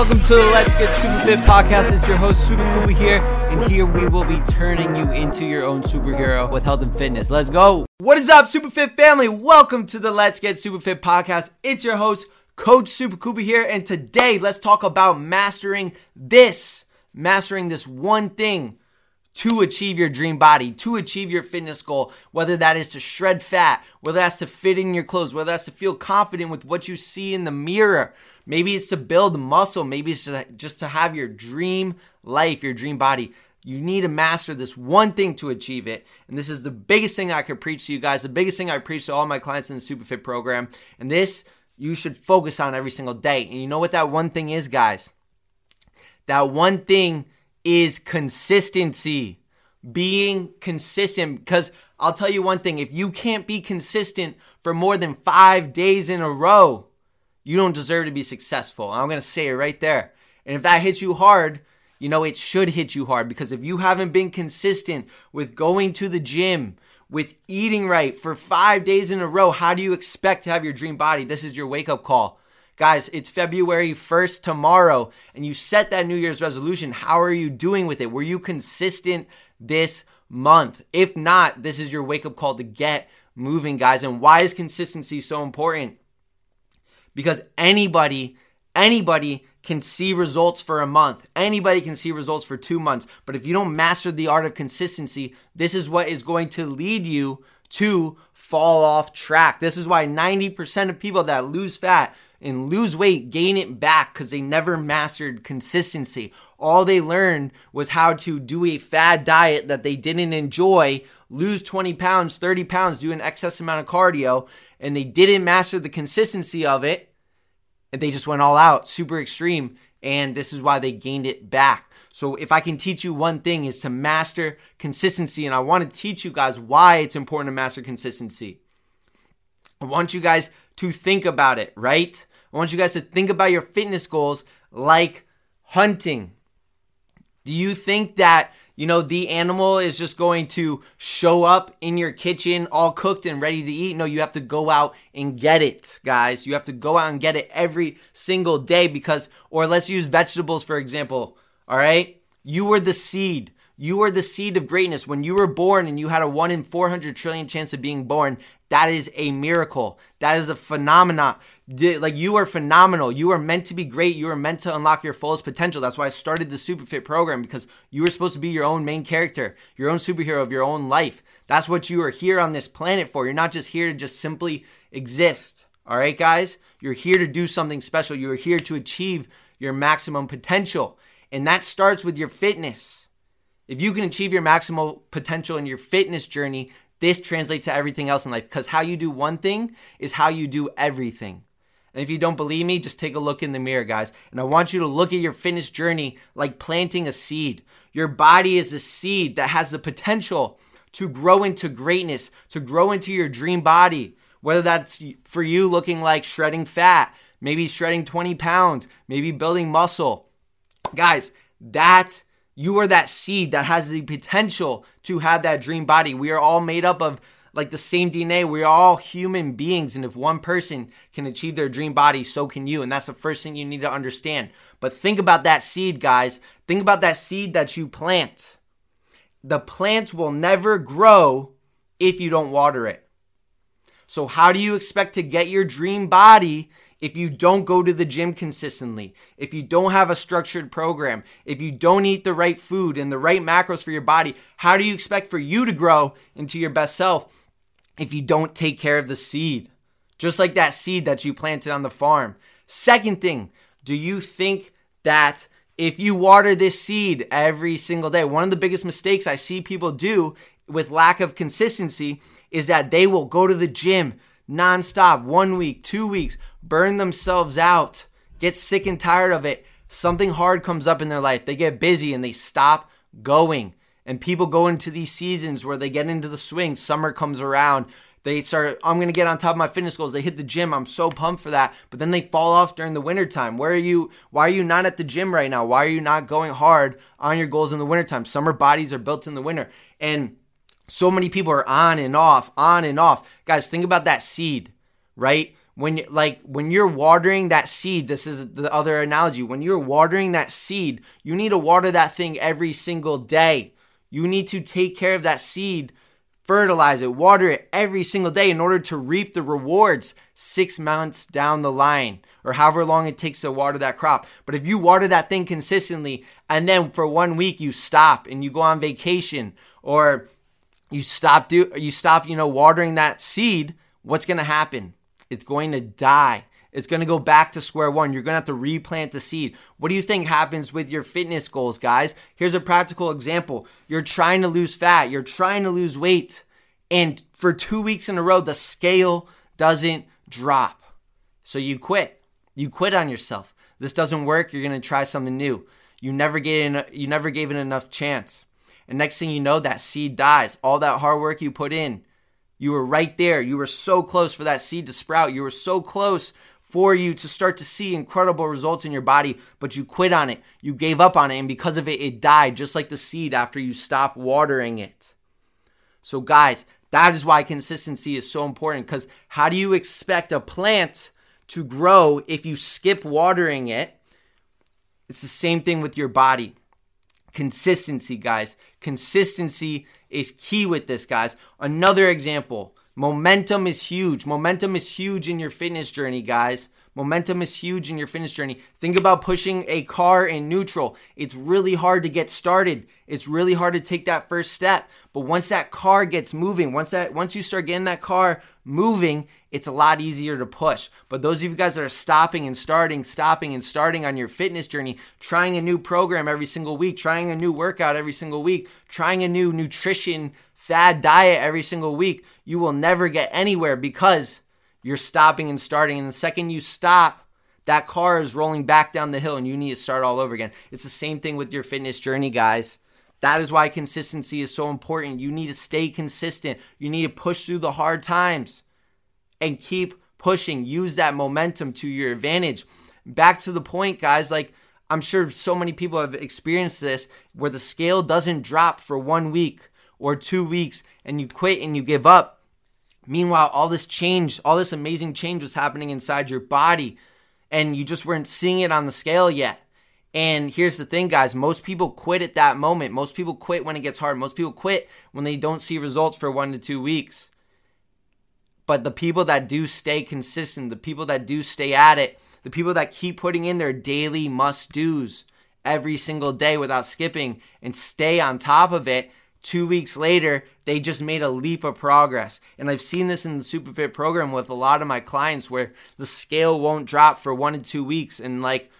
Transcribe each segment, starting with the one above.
Welcome to the Let's Get Super Fit podcast. It's your host, Super Kuba here, and here we will be turning you into your own superhero with health and fitness. Let's go. What is up, Super Fit family? Welcome to the Let's Get Super Fit podcast. It's your host, Coach Super Kuba here, and today let's talk about mastering this, mastering this one thing to achieve your dream body, to achieve your fitness goal, whether that is to shred fat, whether that's to fit in your clothes, whether that's to feel confident with what you see in the mirror. Maybe it's to build muscle, maybe it's just to have your dream life, your dream body. You need to master this one thing to achieve it. And this is the biggest thing I could preach to you guys, the biggest thing I preach to all my clients in the Superfit program. And this you should focus on every single day. And you know what that one thing is, guys? That one thing is consistency. Being consistent. Because I'll tell you one thing if you can't be consistent for more than five days in a row, you don't deserve to be successful. I'm going to say it right there. And if that hits you hard, you know, it should hit you hard because if you haven't been consistent with going to the gym, with eating right for five days in a row, how do you expect to have your dream body? This is your wake up call. Guys, it's February 1st tomorrow, and you set that New Year's resolution. How are you doing with it? Were you consistent this month? If not, this is your wake up call to get moving, guys. And why is consistency so important? Because anybody, anybody can see results for a month. Anybody can see results for two months. But if you don't master the art of consistency, this is what is going to lead you to fall off track. This is why 90% of people that lose fat and lose weight gain it back because they never mastered consistency. All they learned was how to do a fad diet that they didn't enjoy, lose 20 pounds, 30 pounds, do an excess amount of cardio, and they didn't master the consistency of it. And they just went all out, super extreme. And this is why they gained it back. So if I can teach you one thing is to master consistency. And I want to teach you guys why it's important to master consistency. I want you guys to think about it, right? I want you guys to think about your fitness goals like hunting. Do you think that, you know, the animal is just going to show up in your kitchen all cooked and ready to eat? No, you have to go out and get it, guys. You have to go out and get it every single day because, or let's use vegetables for example, all right? You were the seed. You were the seed of greatness. When you were born and you had a 1 in 400 trillion chance of being born, that is a miracle. That is a phenomenon. Like you are phenomenal. You are meant to be great. You are meant to unlock your fullest potential. That's why I started the Superfit program because you were supposed to be your own main character, your own superhero of your own life. That's what you are here on this planet for. You're not just here to just simply exist. All right, guys? You're here to do something special. You're here to achieve your maximum potential. And that starts with your fitness. If you can achieve your maximal potential in your fitness journey, this translates to everything else in life because how you do one thing is how you do everything. And if you don't believe me, just take a look in the mirror, guys. And I want you to look at your fitness journey like planting a seed. Your body is a seed that has the potential to grow into greatness, to grow into your dream body. Whether that's for you looking like shredding fat, maybe shredding 20 pounds, maybe building muscle. Guys, that you are that seed that has the potential to have that dream body. We are all made up of like the same DNA. We are all human beings. And if one person can achieve their dream body, so can you. And that's the first thing you need to understand. But think about that seed, guys. Think about that seed that you plant. The plant will never grow if you don't water it. So, how do you expect to get your dream body if you don't go to the gym consistently, if you don't have a structured program, if you don't eat the right food and the right macros for your body, how do you expect for you to grow into your best self if you don't take care of the seed? Just like that seed that you planted on the farm. Second thing, do you think that if you water this seed every single day, one of the biggest mistakes I see people do with lack of consistency is that they will go to the gym nonstop, one week, two weeks, burn themselves out, get sick and tired of it. Something hard comes up in their life. They get busy and they stop going. And people go into these seasons where they get into the swing. Summer comes around. They start, I'm going to get on top of my fitness goals. They hit the gym. I'm so pumped for that. But then they fall off during the wintertime. Where are you? Why are you not at the gym right now? Why are you not going hard on your goals in the wintertime? Summer bodies are built in the winter. And so many people are on and off, on and off. Guys, think about that seed, right? When like when you're watering that seed this is the other analogy. When you're watering that seed you need to water that thing every single day. You need to take care of that seed fertilize it water it every single day in order to reap the rewards 6 months down the line or however long it takes to water that crop. But if you water that thing consistently and then for one week you stop and you go on vacation or you stop do you stop you know watering that seed what's going to happen it's going to die. It's going to go back to square one. You're going to have to replant the seed. What do you think happens with your fitness goals, guys? Here's a practical example. You're trying to lose fat, you're trying to lose weight, and for two weeks in a row, the scale doesn't drop. So you quit. You quit on yourself. This doesn't work. You're going to try something new. You never gave it, you never gave it enough chance. And next thing you know, that seed dies. All that hard work you put in, you were right there. You were so close for that seed to sprout. You were so close for you to start to see incredible results in your body, but you quit on it. You gave up on it, and because of it, it died, just like the seed after you stop watering it. So, guys, that is why consistency is so important because how do you expect a plant to grow if you skip watering it? It's the same thing with your body. Consistency, guys. Consistency is key with this, guys. Another example momentum is huge. Momentum is huge in your fitness journey, guys. Momentum is huge in your fitness journey. Think about pushing a car in neutral. It's really hard to get started. It's really hard to take that first step. But once that car gets moving, once that once you start getting that car moving, it's a lot easier to push. But those of you guys that are stopping and starting, stopping and starting on your fitness journey, trying a new program every single week, trying a new workout every single week, trying a new nutrition fad diet every single week, you will never get anywhere because you're stopping and starting. And the second you stop, that car is rolling back down the hill and you need to start all over again. It's the same thing with your fitness journey, guys. That is why consistency is so important. You need to stay consistent. You need to push through the hard times and keep pushing. Use that momentum to your advantage. Back to the point, guys, like I'm sure so many people have experienced this where the scale doesn't drop for one week or two weeks and you quit and you give up. Meanwhile, all this change, all this amazing change was happening inside your body and you just weren't seeing it on the scale yet. And here's the thing, guys most people quit at that moment. Most people quit when it gets hard. Most people quit when they don't see results for one to two weeks. But the people that do stay consistent, the people that do stay at it, the people that keep putting in their daily must do's every single day without skipping and stay on top of it, two weeks later, they just made a leap of progress. And I've seen this in the Superfit program with a lot of my clients where the scale won't drop for one to two weeks. And like,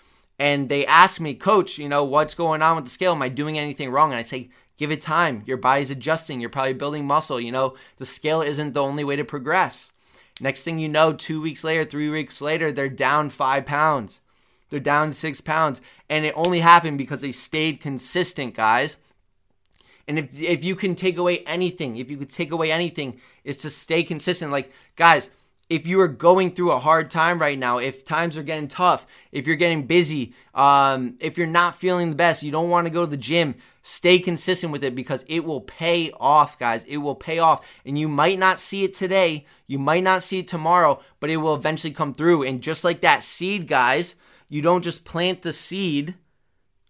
and they ask me, Coach, you know, what's going on with the scale? Am I doing anything wrong? And I say, give it time. Your body's adjusting. You're probably building muscle. You know, the scale isn't the only way to progress. Next thing you know, two weeks later, three weeks later, they're down five pounds. They're down six pounds. And it only happened because they stayed consistent, guys. And if, if you can take away anything, if you could take away anything, is to stay consistent. Like, guys, if you are going through a hard time right now, if times are getting tough, if you're getting busy, um, if you're not feeling the best, you don't want to go to the gym, stay consistent with it because it will pay off, guys. It will pay off. And you might not see it today, you might not see it tomorrow, but it will eventually come through. And just like that seed, guys, you don't just plant the seed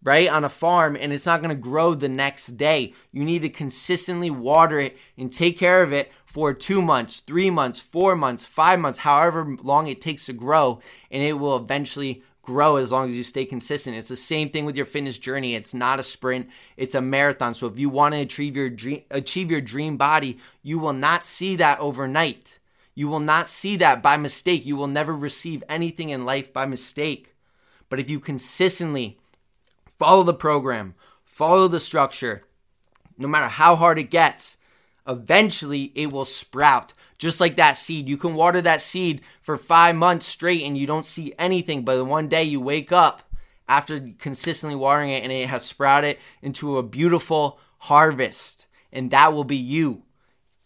right, on a farm and it's not going to grow the next day. You need to consistently water it and take care of it for two months, three months, four months, five months, however long it takes to grow, and it will eventually grow as long as you stay consistent. It's the same thing with your fitness journey. It's not a sprint, it's a marathon. So if you want to achieve your dream achieve your dream body, you will not see that overnight. You will not see that by mistake. You will never receive anything in life by mistake. But if you consistently follow the program, follow the structure, no matter how hard it gets, eventually it will sprout. Just like that seed. You can water that seed for five months straight and you don't see anything, but one day you wake up after consistently watering it and it has sprouted into a beautiful harvest. And that will be you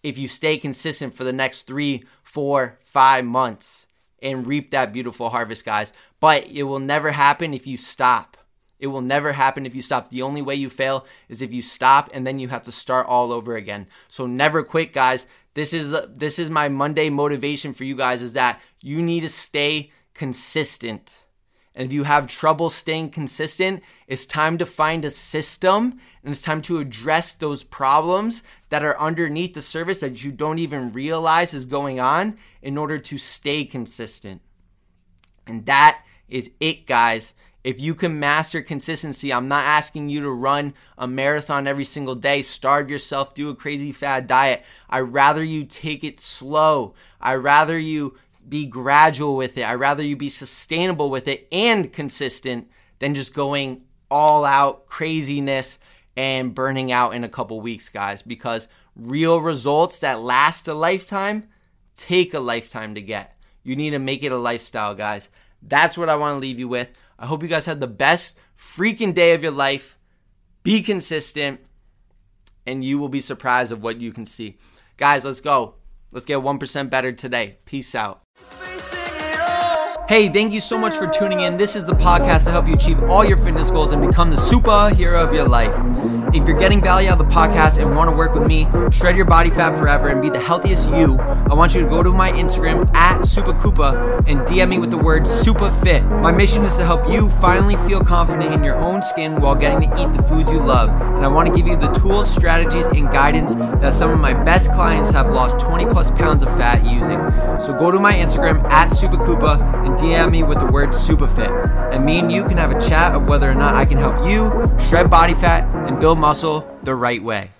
if you stay consistent for the next three, four, five months and reap that beautiful harvest, guys. But it will never happen if you stop. It will never happen if you stop. The only way you fail is if you stop and then you have to start all over again. So never quit, guys. This is this is my Monday motivation for you guys is that you need to stay consistent. And if you have trouble staying consistent, it's time to find a system and it's time to address those problems that are underneath the surface that you don't even realize is going on in order to stay consistent. And that is it, guys. If you can master consistency, I'm not asking you to run a marathon every single day, starve yourself, do a crazy fad diet. I'd rather you take it slow. I'd rather you be gradual with it. I'd rather you be sustainable with it and consistent than just going all out craziness and burning out in a couple weeks, guys, because real results that last a lifetime take a lifetime to get. You need to make it a lifestyle, guys. That's what I want to leave you with. I hope you guys had the best freaking day of your life. Be consistent, and you will be surprised of what you can see. Guys, let's go. Let's get 1% better today. Peace out. Hey, thank you so much for tuning in. This is the podcast to help you achieve all your fitness goals and become the superhero of your life. If you're getting value out of the podcast and want to work with me, shred your body fat forever, and be the healthiest you, I want you to go to my Instagram at SupaKupa and DM me with the word SupaFit. My mission is to help you finally feel confident in your own skin while getting to eat the foods you love. And I want to give you the tools, strategies, and guidance that some of my best clients have lost 20 plus pounds of fat using. So go to my Instagram at SupaKupa and DM me with the word SupaFit. And me and you can have a chat of whether or not I can help you shred body fat and build muscle the right way.